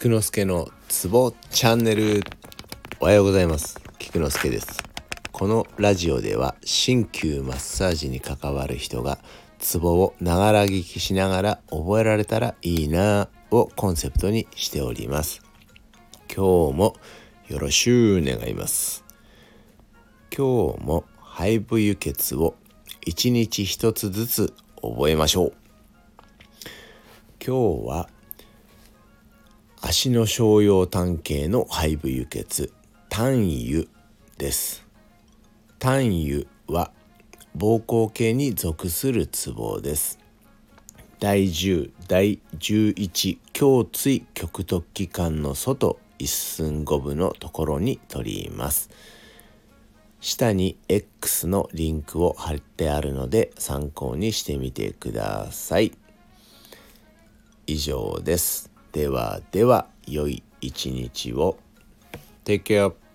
菊之助のツボチャンネル。おはようございます。菊之助です。このラジオでは鍼灸マッサージに関わる人がツボをながら聞きしながら覚えられたらいいなをコンセプトにしております。今日もよろしゅう願います。今日も肺部輸血を一日一つずつ覚えましょう。今日は足の小葉単形の肺部輸血単油です。単油は膀胱系に属するツボです。第10第11胸椎極突起管の外一寸五分のところに取ります。下に X のリンクを貼ってあるので参考にしてみてください。以上です。ではでは良い一日を。Take care.